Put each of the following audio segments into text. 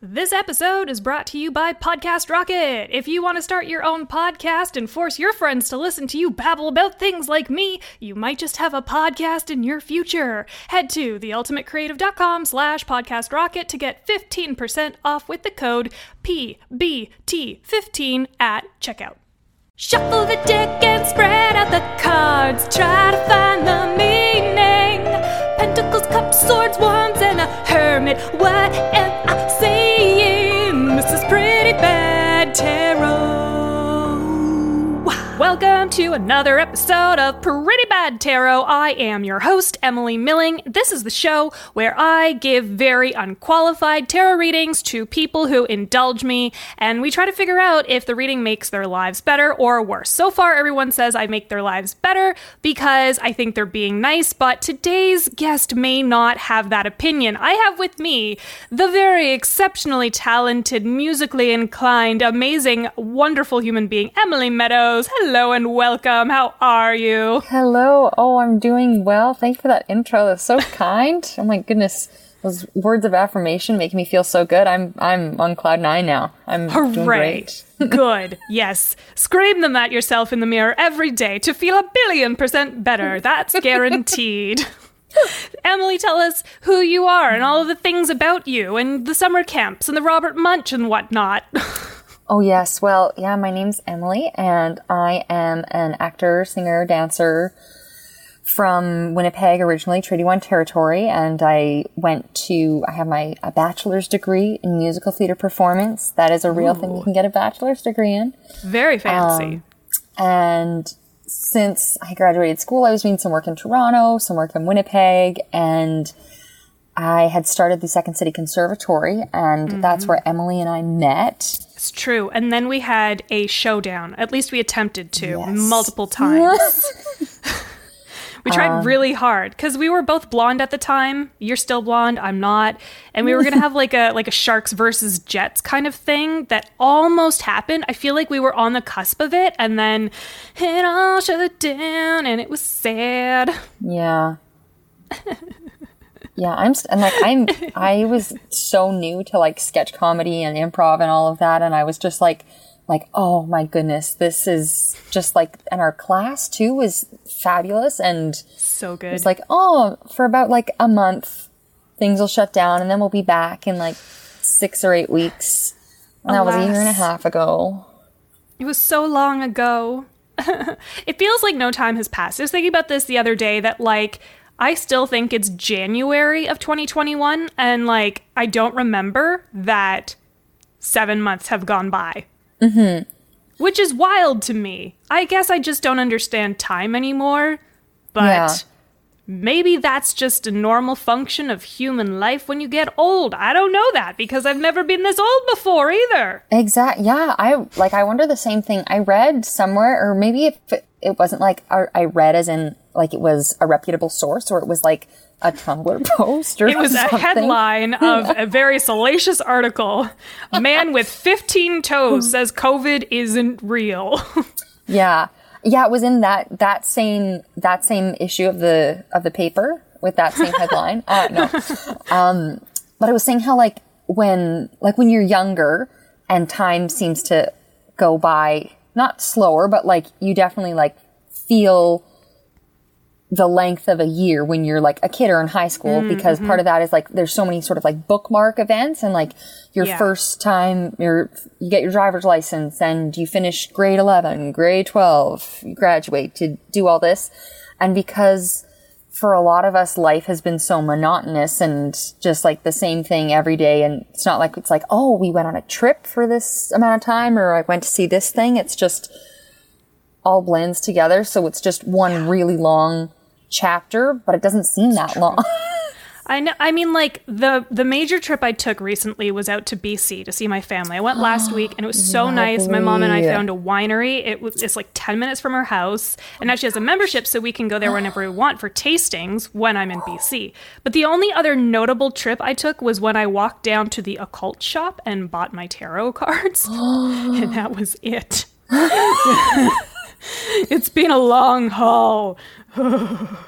This episode is brought to you by Podcast Rocket. If you want to start your own podcast and force your friends to listen to you babble about things like me, you might just have a podcast in your future. Head to theultimatecreative.com slash podcastrocket to get 15% off with the code PBT15 at checkout. Shuffle the deck and spread out the cards. Try to find the meaning. Pentacles, cups, swords, wands, and a hermit. What am tarot. Welcome to another episode of Pretty Bad Tarot. I am your host, Emily Milling. This is the show where I give very unqualified tarot readings to people who indulge me, and we try to figure out if the reading makes their lives better or worse. So far, everyone says I make their lives better because I think they're being nice, but today's guest may not have that opinion. I have with me the very exceptionally talented, musically inclined, amazing, wonderful human being, Emily Meadows. Hello and welcome. How are you? Hello. Oh, I'm doing well. Thank you for that intro. That's so kind. Oh my goodness. Those words of affirmation make me feel so good. I'm I'm on cloud nine now. I'm Hooray. great. Good. Yes. Scream them at yourself in the mirror every day to feel a billion percent better. That's guaranteed. Emily, tell us who you are and all of the things about you and the summer camps and the Robert Munsch and whatnot. Oh yes. Well, yeah. My name's Emily, and I am an actor, singer, dancer from Winnipeg, originally Treaty One territory, and I went to. I have my a bachelor's degree in musical theater performance. That is a real thing you can get a bachelor's degree in. Very um, fancy. And since I graduated school, I was doing some work in Toronto, some work in Winnipeg, and I had started the Second City Conservatory, and that's mm-hmm. where Emily and I met. It's true. And then we had a showdown. At least we attempted to Yes. multiple times. We tried um, really hard because we were both blonde at the time. You're still blonde, I'm not, and we were gonna have like a like a sharks versus jets kind of thing that almost happened. I feel like we were on the cusp of it, and then it all shut down, and it was sad. Yeah. Yeah, I'm and like I'm I was so new to like sketch comedy and improv and all of that and I was just like like oh my goodness, this is just like and our class too was fabulous and So good. it's like oh for about like a month things will shut down and then we'll be back in like 6 or 8 weeks. And that was a year and a half ago. It was so long ago. it feels like no time has passed. I was thinking about this the other day that, like, I still think it's January of 2021, and, like, I don't remember that seven months have gone by. Mm-hmm. Which is wild to me. I guess I just don't understand time anymore, but. Yeah. Maybe that's just a normal function of human life when you get old. I don't know that because I've never been this old before either. Exact. Yeah, I like. I wonder the same thing. I read somewhere, or maybe if it, it wasn't like I read as in like it was a reputable source, or it was like a Tumblr post, or It was a headline of a very salacious article. A man with 15 toes says COVID isn't real. Yeah, yeah. It was in that that same that same issue of the of the paper with that same headline. uh, no, um, but I was saying how like when like when you're younger and time seems to go by not slower, but like you definitely like feel the length of a year when you're like a kid or in high school mm, because part mm-hmm. of that is like there's so many sort of like bookmark events and like your Yeah. first time you're you get your driver's license and you finish grade 11 grade 12 you graduate to do all this and because for a lot of us life has been so monotonous and just like the same thing every day. And it's not like it's like oh we went on a trip for this amount of time or i went to see this thing. It's just all blends together. So it's just one really long chapter but it doesn't seem that long I know. I mean, like the the major trip I took recently was out to BC to see my family. I went last week, and it was so nice. My mom and I found a winery. It was it's like ten minutes from her house, and now she has a membership, so we can go there whenever we want for tastings when I'm in BC. But the only other notable trip I took was when I walked down to the occult shop and bought my tarot cards, and that was it. it's been a long haul.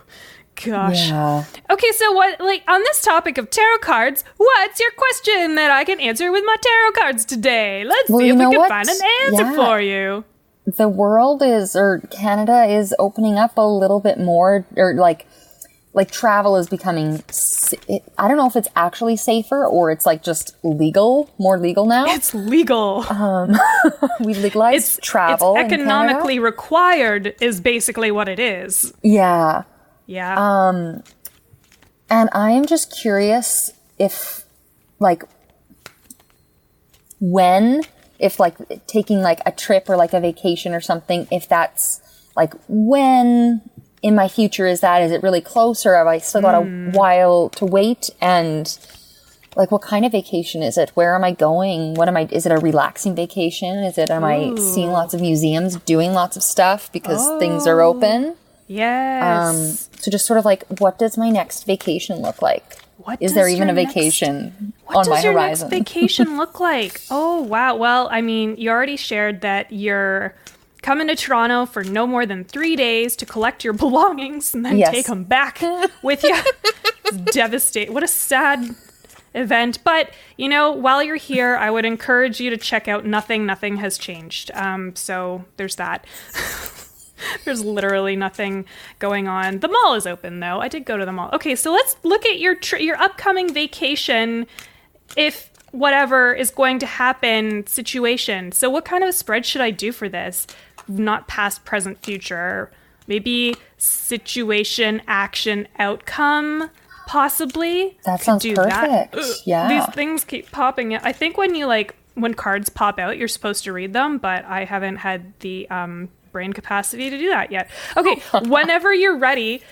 gosh. Yeah. Okay, so what, like, on this topic of tarot cards, what's your question that I can answer with my tarot cards today? Let's Well, see if we can what? find an answer Yeah. for you. the world is or Canada is opening up a little bit more or like like travel is becoming I don't know if it's actually safer or it's like just legal more legal now It's legal. Um, we legalized it's travel It's economically required, is basically what it is. yeah Yeah. Um, and I am just curious if like when if like taking like a trip or like a vacation or something if that's like when in my future is that is it really close or have I still got a while to wait? And like what kind of vacation is it? Where am I going? What am I is it a relaxing vacation? Is it am I seeing lots of museums doing lots of stuff because things are open yes. um, so just sort of like, what does my next vacation look like? What Is there even a your next- vacation What does your next vacation look like? Oh wow! Well, I mean, you already shared that you're coming to Toronto for no more than three days to collect your belongings and then Yes. take them back with you. Devastate! What a sad event. But you know, while you're here, I would encourage you to check out Nothing. Nothing has changed. Um, so there's that. There's literally nothing going on. The mall is open though. I did go to the mall. Okay, so let's look at your tr- your upcoming vacation. If whatever is going to happen situation. So what kind of spread should I do for this? Not past, present, future. Maybe situation, action, outcome, possibly. That sounds do perfect. Ugh, Yeah. These things keep popping. I think when you like when cards pop out, you're supposed to read them, but I haven't had the um, brain capacity to do that yet. Okay, whenever you're ready,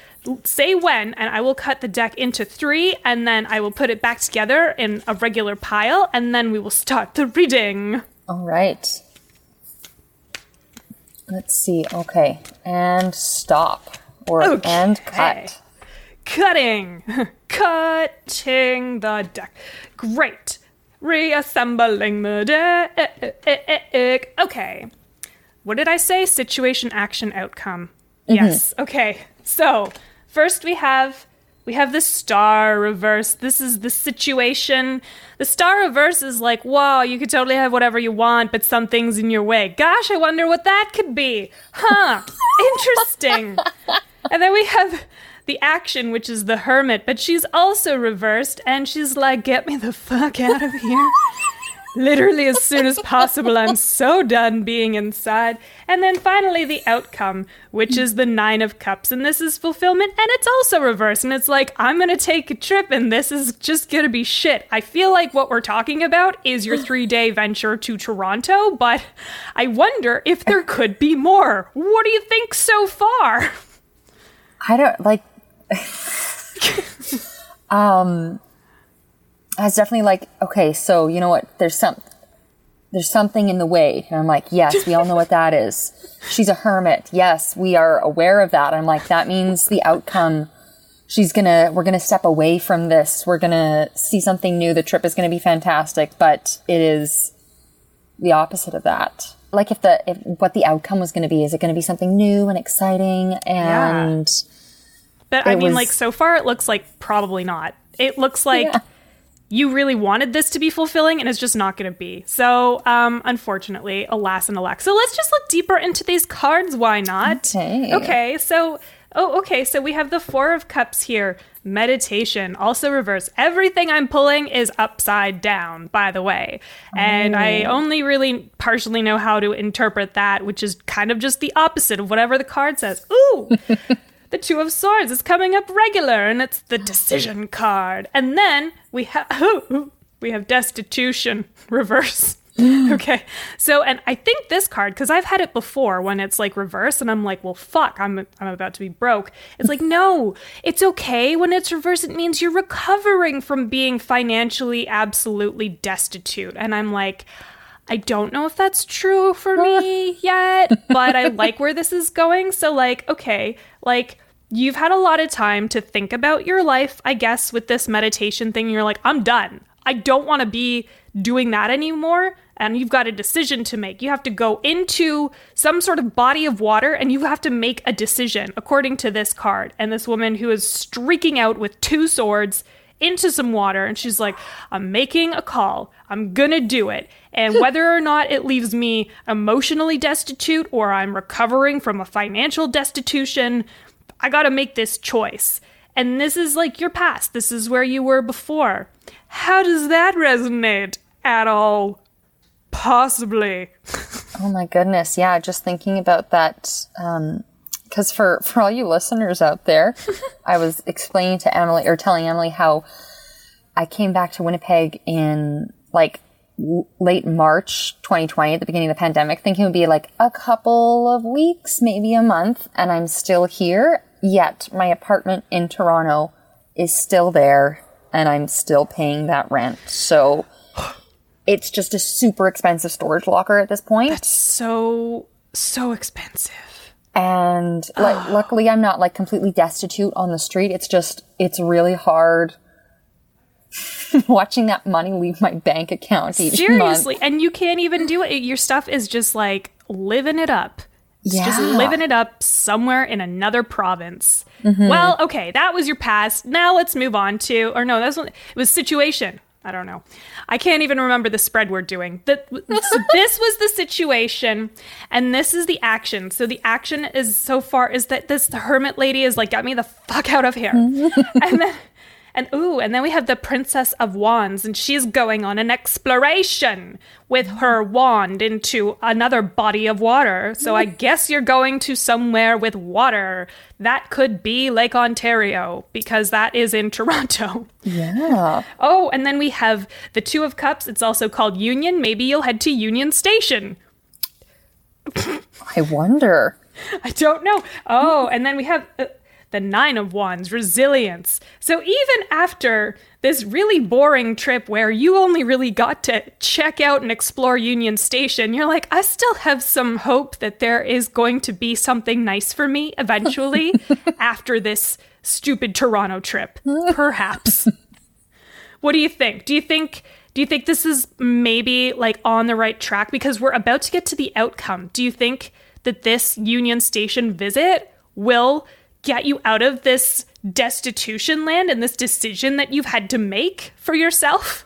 say when, and I will cut the deck into three, and then I will put it back together in a regular pile, and then we will start the reading. All right. Let's see. Okay. And stop. Or Okay. and cut. Cutting, cutting the deck. Great. Reassembling the deck. Okay. What did I say? Situation, action, outcome. Mm-hmm. Yes. Okay. So first we have we have the star reverse. This is the situation. The star reverse is like, wow, you could totally have whatever you want, but something's in your way. Gosh, I wonder what that could be. Huh. Interesting. And then we have the action, which is the hermit, but she's also reversed, and she's like, get me the fuck out of here. Literally, as soon as possible, I'm so done being inside. And then finally, the outcome, which is the Nine of Cups, and this is fulfillment, and it's also reverse. And it's like, I'm gonna take a trip, and this is just gonna be shit. I feel like what we're talking about is your three day venture to Toronto, but I wonder if there could be more. What do you think so far? I don't like. um, I was definitely like, okay, so you know what? There's some, there's something in the way, and I'm like, yes, we all know what that is. She's a hermit. Yes, we are aware of that. I'm like, that means the outcome. She's gonna, we're gonna step away from this. We're gonna see something new. The trip is gonna be fantastic, but it is the opposite of that. Like if the, if what the outcome was gonna be, is it gonna be something new and exciting and. But I mean, was- like, so far it looks like probably not. It looks like Yeah. You really wanted this to be fulfilling and it's just not going to be. So, um, unfortunately, alas and alack. So let's just look deeper into these cards. Why not? Okay. Okay. So, oh, okay. So we have the Four of Cups here. Meditation, also reverse. Everything I'm pulling is upside down, by the way. And I only really partially know how to interpret that, which is kind of just the opposite of whatever the card says. Ooh! the Two of Swords is coming up regular, and it's the decision card. And then we have oh, we have Destitution reverse. okay, so and I think this card because I've had it before when it's like reverse, and I'm like, well, fuck, I'm I'm about to be broke. It's like no, it's okay when it's reverse. It means you're recovering from being financially absolutely destitute, and I'm like. I don't know if that's true for me yet, but I like where this is going. So, like, okay, like, you've had a lot of time to think about your life, I guess, with this meditation thing. You're like, I'm done. I don't want to be doing that anymore and you've got a decision to make. You have to go into some sort of body of water and you have to make a decision according to this card. And this woman who is streaking out with two swords into some water and she's like, I'm making a call. I'm gonna do it. And whether or not it leaves me emotionally destitute or I'm recovering from a financial destitution, I gotta make this choice. And this is like your past. This is where you were before. How does that resonate at all? Possibly. Oh my goodness. Yeah, just thinking about that. Um, because for, for all you listeners out there, I was explaining to Emily or telling Emily how I came back to Winnipeg in like late March 2020 at the beginning of the pandemic, thinking it would be like a couple of weeks, maybe a month, and I'm still here. Yet my apartment in Toronto is still there and I'm still paying that rent. So it's just a super expensive storage locker at this point. It's so, so expensive. and like luckily i'm not like completely destitute on the street it's just it's really hard watching that money leave my bank account each Seriously. month And you can't even do it. Your stuff is just like living it up. It's just living it up somewhere in another province. Mm-hmm. Well, okay, that was your past. Now let's move on to, or no, that's what, it was situation. I don't know. I can't even remember the spread we're doing. The, so this was the situation, and this is the action. So the action is so far is that this hermit lady is like, get me the fuck out of here, and then. And ooh, and then we have the Princess of Wands, and she's going on an exploration with her wand into another body of water. So I guess you're going to somewhere with water. That could be Lake Ontario, because that is in Toronto. yeah Oh, and then we have the Two of Cups. It's also called Union. Maybe you'll head to Union Station. i wonder I don't know. Oh, and then we have uh, the Nine of Wands, resilience. So even after this really boring trip where you only really got to check out and explore Union Station, you're like, I still have some hope that there is going to be something nice for me eventually after this stupid Toronto trip. Perhaps. What do you think? Do you think do you think this is maybe like on the right track because we're about to get to the outcome? Do you think that this Union Station visit will get you out of this destitution land and this decision that you've had to make for yourself?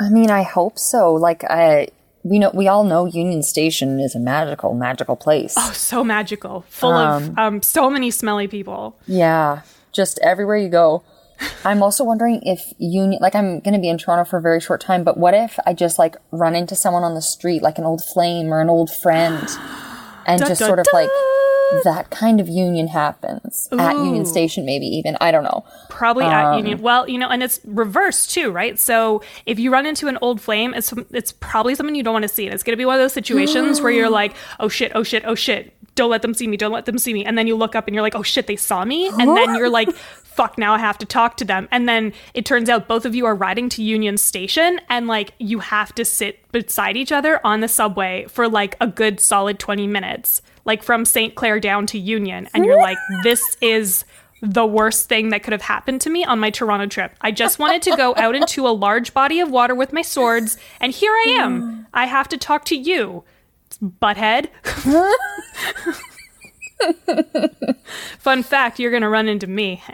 i mean i hope so like i we know we all know union station is a magical magical place Oh, so magical, full of um so many smelly people. yeah just everywhere you go i'm also wondering if union like i'm gonna be in toronto for a very short time but what if i just like run into someone on the street like an old flame or an old friend and just da, sort of da. like that kind of union happens at union station maybe even i don't know Probably at um, Union. Well, you know, and it's reversed too, right? So if you run into an old flame, it's it's probably someone you don't want to see. And it's going to be one of those situations where you're like, oh shit, oh shit, oh shit. Don't let them see me. Don't let them see me. And then you look up and you're like, oh shit, they saw me. And then you're like, fuck, now I have to talk to them. And then it turns out both of you are riding to Union Station and like you have to sit beside each other on the subway for like a good solid 20 minutes, like from St. Clair down to Union. And you're like, this is the worst thing that could have happened to me on my Toronto trip. I just wanted to go out into a large body of water with my swords, and here I am. I have to talk to you, butthead. Fun fact, you're going to run into me.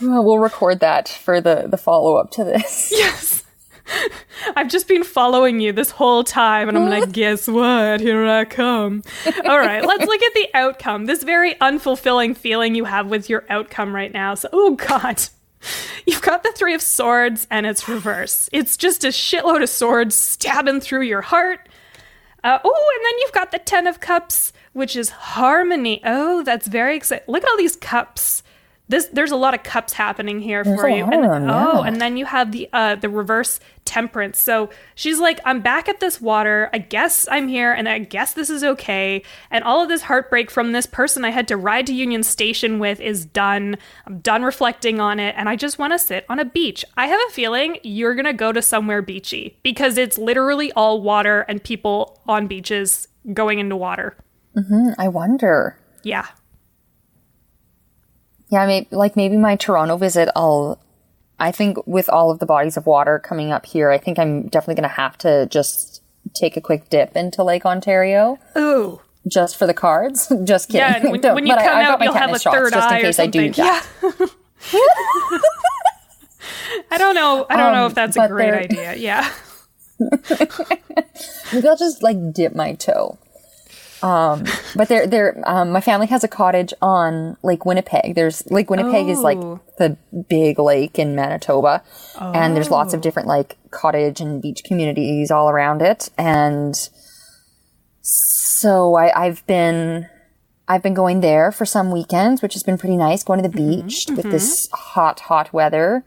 Well, record that for the the follow-up to this yes. I've just been following you this whole time, and I'm like, guess what? Here I come. All right, let's look at the outcome. This very unfulfilling feeling you have with your outcome right now. So, oh, God. You've got the Three of Swords, and it's reverse. It's just a shitload of swords stabbing through your heart. Uh, oh, and then you've got the Ten of Cups, which is harmony. Oh, that's very exciting. Look at all these cups. This there's a lot of cups happening here for a you. And, them, Oh, and then you have the uh, the reverse temperance. So she's like, I'm back at this water. I guess I'm here, and I guess this is okay. And all of this heartbreak from this person I had to ride to Union Station with is done. I'm done reflecting on it, and I just want to sit on a beach. I have a feeling you're gonna go to somewhere beachy because it's literally all water and people on beaches going into water. i wonder Yeah. Yeah, maybe like maybe my Toronto visit, I'll I think with all of the bodies of water coming up here, I think I'm definitely going to have to just take a quick dip into Lake Ontario Ooh. just for the cards. just kidding. Yeah, when, when you come I out, you'll have a third just eye in case or I do that. Yeah. I don't know. I don't know Um, if that's a great idea. Yeah. Maybe I'll just like dip my toe. Um, but there, there, um, my family has a cottage on Lake Winnipeg. There's Lake Winnipeg is like Oh. the big lake in Manitoba, and there's lots of different like cottage and beach communities all around it. And so I, I've been, I've been going there for some weekends, which has been pretty nice. Going to the beach with this hot, hot weather.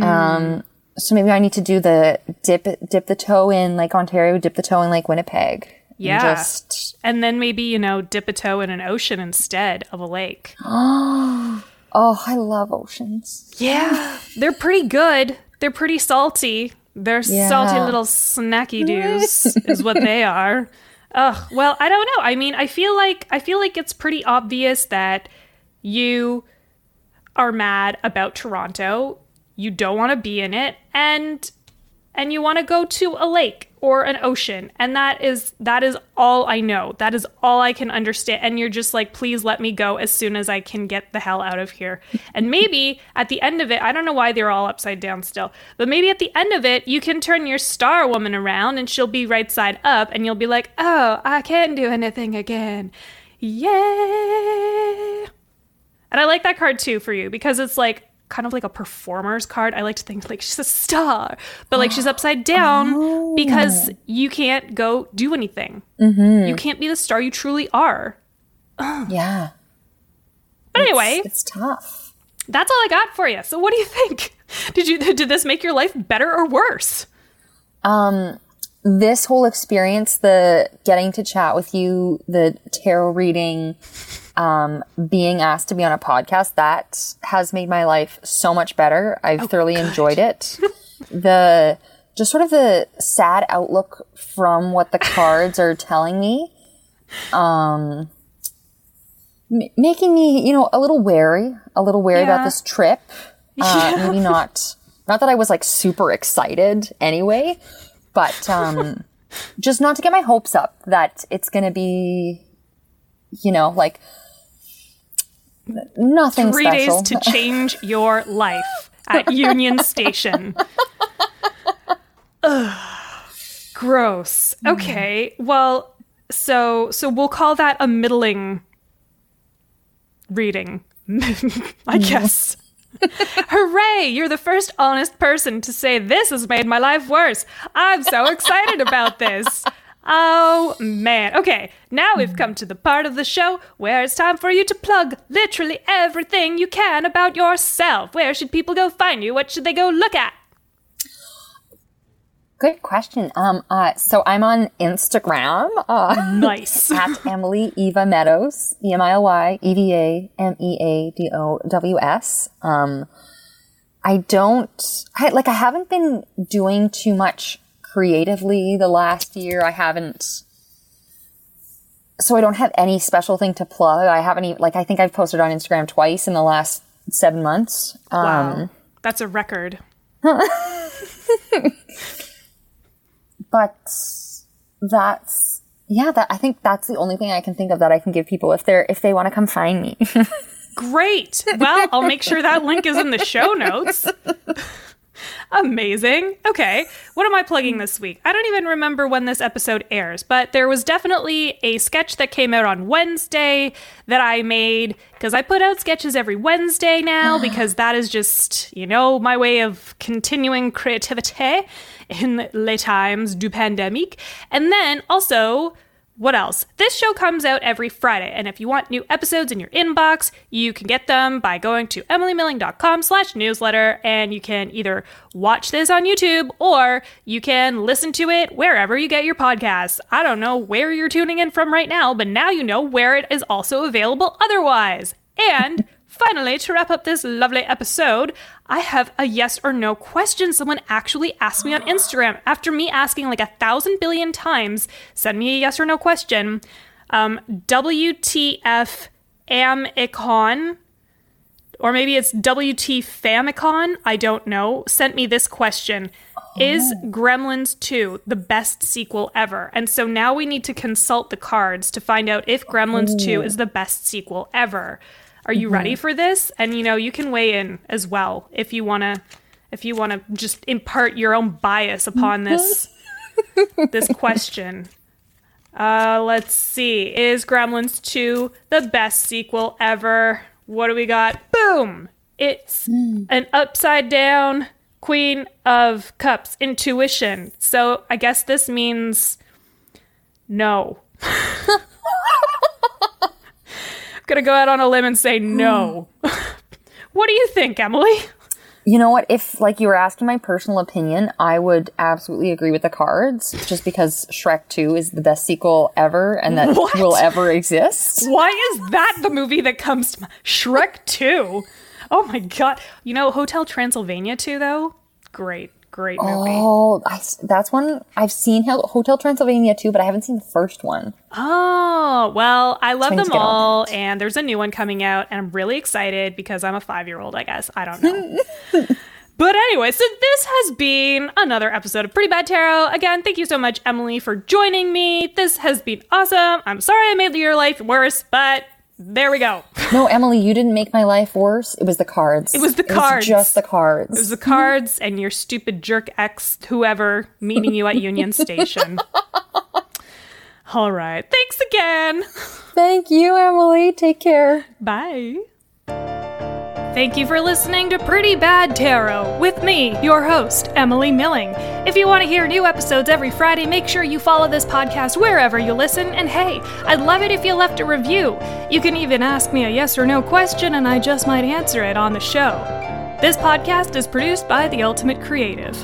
Um, so maybe I need to do the dip, dip the toe in like Ontario, dip the toe in like Winnipeg. And Yeah. Just And then maybe, you know, dip a toe in an ocean instead of a lake. oh, I love oceans. Yeah. They're pretty good. They're pretty salty. They're Yeah. salty little snacky doos is what they are. Ugh. Well, I don't know. I mean, I feel like I feel like it's pretty obvious that you are mad about Toronto. You don't want to be in it and and you want to go to a lake or an ocean and that is that is all I know. That is all I can understand and you're just like please let me go as soon as I can get the hell out of here. And maybe at the end of it, I don't know why they're all upside down still. But maybe at the end of it, you can turn your star woman around and she'll be right side up and you'll be like, "Oh, I can't do anything again." Yeah. And I like that card too for you because it's like kind of like a performer's card. I like to think like she's a star, but like she's upside down because you can't go do anything. You can't be the star you truly are. Yeah. But anyway, It's tough. that's all I got for you. So what do you think? Did you did this make your life better or worse? Um this whole experience, the getting to chat with you, the tarot reading, um, being asked to be on a podcast, that has made my life so much better. I've thoroughly enjoyed it. the just sort of the sad outlook from what the cards are telling me, um, m- making me, you know, a little wary, a little wary Yeah. about this trip. Uh, Yeah. Maybe not, not that I was like super excited anyway, but um, just not to get my hopes up that it's going to be, you know, like nothing Three special. days to change your life at Union Station. Ugh, gross. Mm. Okay, well, so so we'll call that a middling reading, I mm. guess. Hooray! You're the first honest person to say this has made my life worse. I'm so excited about this. Oh man. Okay, now we've come to the part of the show where it's time for you to plug literally everything you can about yourself. Where should people go find you? What should they go look at? Good question. Um, uh, so I'm on Instagram uh, Nice. at Emily Eva Meadows, E M I L Y E V A M E A D O W S. Um, I don't, I, like, I haven't been doing too much creatively the last year. I haven't, so I don't have any special thing to plug. I haven't even, like, I think I've posted on Instagram twice in the last seven months. Um, Wow. That's a record. but that's yeah that i think that's the only thing i can think of that i can give people if they're if they want to come find me Great. Well, I'll make sure that link is in the show notes. Amazing. Okay. What am I plugging this week? I don't even remember when this episode airs, but there was definitely a sketch that came out on Wednesday that I made because I put out sketches every Wednesday now because that is just, you know, my way of continuing creativity in les times du pandemic. And then also, what else? This show comes out every Friday, and if you want new episodes in your inbox, you can get them by going to emilymilling.com slash newsletter, and you can either watch this on YouTube or you can listen to it wherever you get your podcasts. I don't know where you're tuning in from right now, but now you know where it is also available otherwise. And finally, to wrap up this lovely episode, I have a yes or no question someone actually asked me on Instagram after me asking like a thousand billion times, send me a yes or no question. Um, WTF am icon? or maybe it's WT Famicon, I don't know, sent me this question. Is Gremlins 2 the best sequel ever? And so now we need to consult the cards to find out if Gremlins 2 is the best sequel ever. Are you ready for this? And you know, you can weigh in as well if you want to if you want to just impart your own bias upon this this question. Uh, let's see. Is Gremlins 2 the best sequel ever? What do we got? Boom! It's an upside down Queen of Cups intuition. So I guess this means no. Gonna go out on a limb and say no. what do you think, Emily? You know what? If like you were asking my personal opinion, I would absolutely agree with the cards, just because Shrek Two is the best sequel ever and that What? will ever exist. Why is that the movie that comes to Shrek 2? Oh my god. You know, Hotel Transylvania 2, though? Great, great movie. Oh, I that's one I've seen Hotel Transylvania 2, but I haven't seen the first one. Oh, well, I love So I them all, and there's a new one coming out, and I'm really excited because I'm a five year old, I guess. I don't know. but anyway, so this has been another episode of Pretty Bad Tarot. Again, thank you so much, Emily, for joining me. This has been awesome. I'm sorry I made your life worse, but there we go. No, Emily, you didn't make my life worse. It was the cards. It was the cards. just the cards. It was the cards and your stupid jerk ex, whoever, meeting you at Union Station. All right. Thanks again. Thank you, Emily. Take care. Bye. Thank you for listening to Pretty Bad Tarot with me, your host, Emily Milling. If you want to hear new episodes every Friday, make sure you follow this podcast wherever you listen. And hey, I'd love it if you left a review. You can even ask me a yes or no question, and I just might answer it on the show. This podcast is produced by The Ultimate Creative.